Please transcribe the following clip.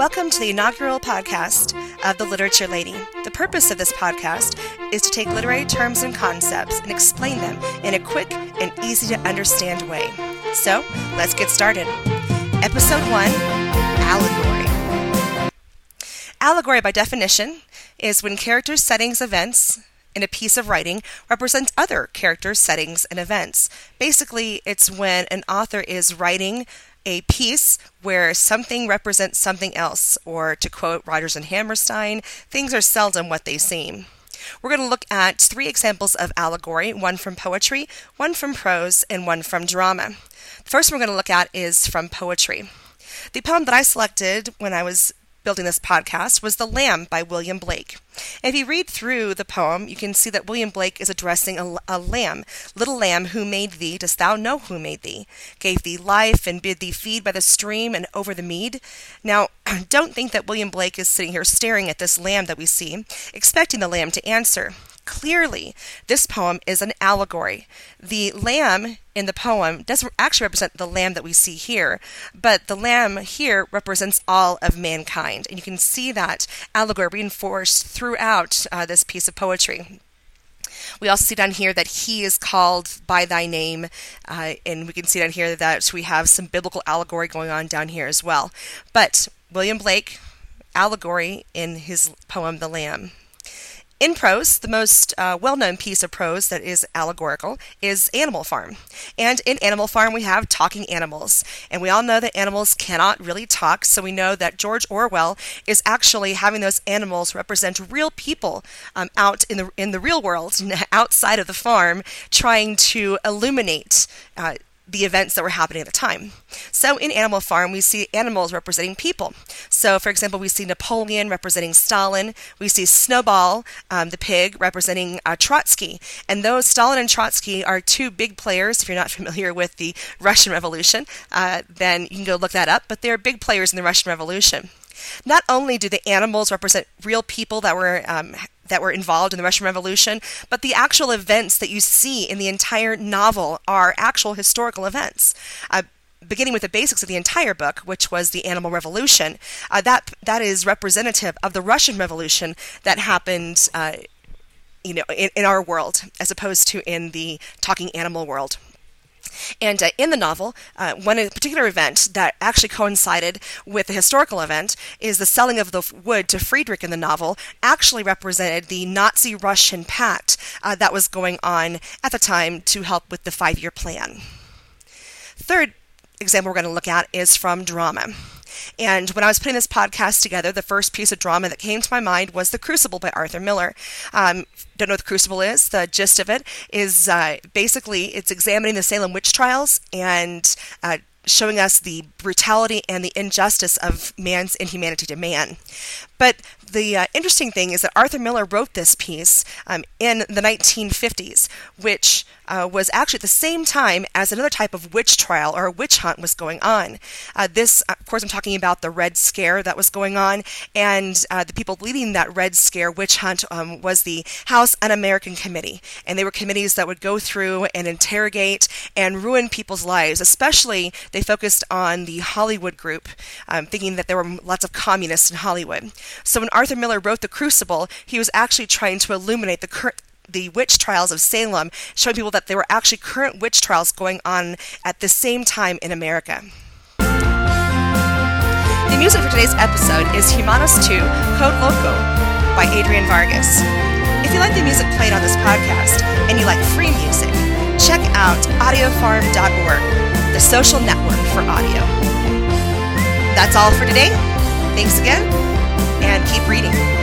Welcome to the inaugural podcast of The Literature Lady. The purpose of this podcast is to take literary terms and concepts and explain them in a quick and easy to understand way. So, let's get started. Episode 1 Allegory. Allegory, by definition, is when characters, settings, events, in a piece of writing represent other characters, settings, and events. Basically, it's when an author is writing a piece where something represents something else, or to quote Rodgers and Hammerstein, things are seldom what they seem. We're going to look at three examples of allegory one from poetry, one from prose, and one from drama. The first one we're going to look at is from poetry. The poem that I selected when I was building this podcast was The Lamb by William Blake. if you read through the poem, you can see that William Blake is addressing a, a, lamb. Little lamb, who made thee? Dost thou know who made thee? Gave thee life and bid thee feed by the stream and over the mead. Now, don't think that William Blake is sitting here staring at this lamb that we see, expecting the lamb to answer. Clearly, this poem is an allegory. The lamb in the poem doesn't actually represent the lamb that we see here, but the lamb here represents all of mankind. And you can see that allegory reinforced throughout uh, this piece of poetry. We also see down here that he is called by thy name, uh, and we can see down here that we have some biblical allegory going on down here as well. But William Blake, allegory in his poem The Lamb. In prose, the most uh, well known piece of prose that is allegorical is Animal Farm. And in Animal Farm, we have talking animals. And we all know that animals cannot really talk, so we know that George Orwell is actually having those animals represent real people um, out in the, in the real world, outside of the farm, trying to illuminate. Uh, the events that were happening at the time. So in Animal Farm, we see animals representing people. So, for example, we see Napoleon representing Stalin. We see Snowball, um, the pig, representing uh, Trotsky. And those Stalin and Trotsky are two big players. If you're not familiar with the Russian Revolution, uh, then you can go look that up. But they're big players in the Russian Revolution. Not only do the animals represent real people that were um, that were involved in the Russian Revolution, but the actual events that you see in the entire novel are actual historical events. Uh, beginning with the basics of the entire book, which was the Animal Revolution, uh, that that is representative of the Russian Revolution that happened, uh, you know, in, in our world, as opposed to in the talking animal world. And uh, in the novel, uh, one particular event that actually coincided with the historical event is the selling of the wood to Friedrich in the novel actually represented the Nazi Russian pact uh, that was going on at the time to help with the five year plan. Third example we're going to look at is from drama. And when I was putting this podcast together, the first piece of drama that came to my mind was The Crucible by Arthur Miller. Um, don't know what The Crucible is. The gist of it is uh, basically it's examining the Salem witch trials and uh, showing us the brutality and the injustice of man's inhumanity to man. But the uh, interesting thing is that Arthur Miller wrote this piece um, in the 1950s, which uh, was actually at the same time as another type of witch trial or a witch hunt was going on. Uh, this, of course, I'm talking about the Red Scare that was going on, and uh, the people leading that Red Scare witch hunt um, was the House Un American Committee. And they were committees that would go through and interrogate and ruin people's lives, especially they focused on the Hollywood group, um, thinking that there were lots of communists in Hollywood. So when Arthur Miller wrote The Crucible, he was actually trying to illuminate the current the witch trials of Salem, showing people that there were actually current witch trials going on at the same time in America. The music for today's episode is Humanos 2 Code Loco by Adrian Vargas. If you like the music played on this podcast and you like free music, check out audiofarm.org, the social network for audio. That's all for today. Thanks again, and keep reading.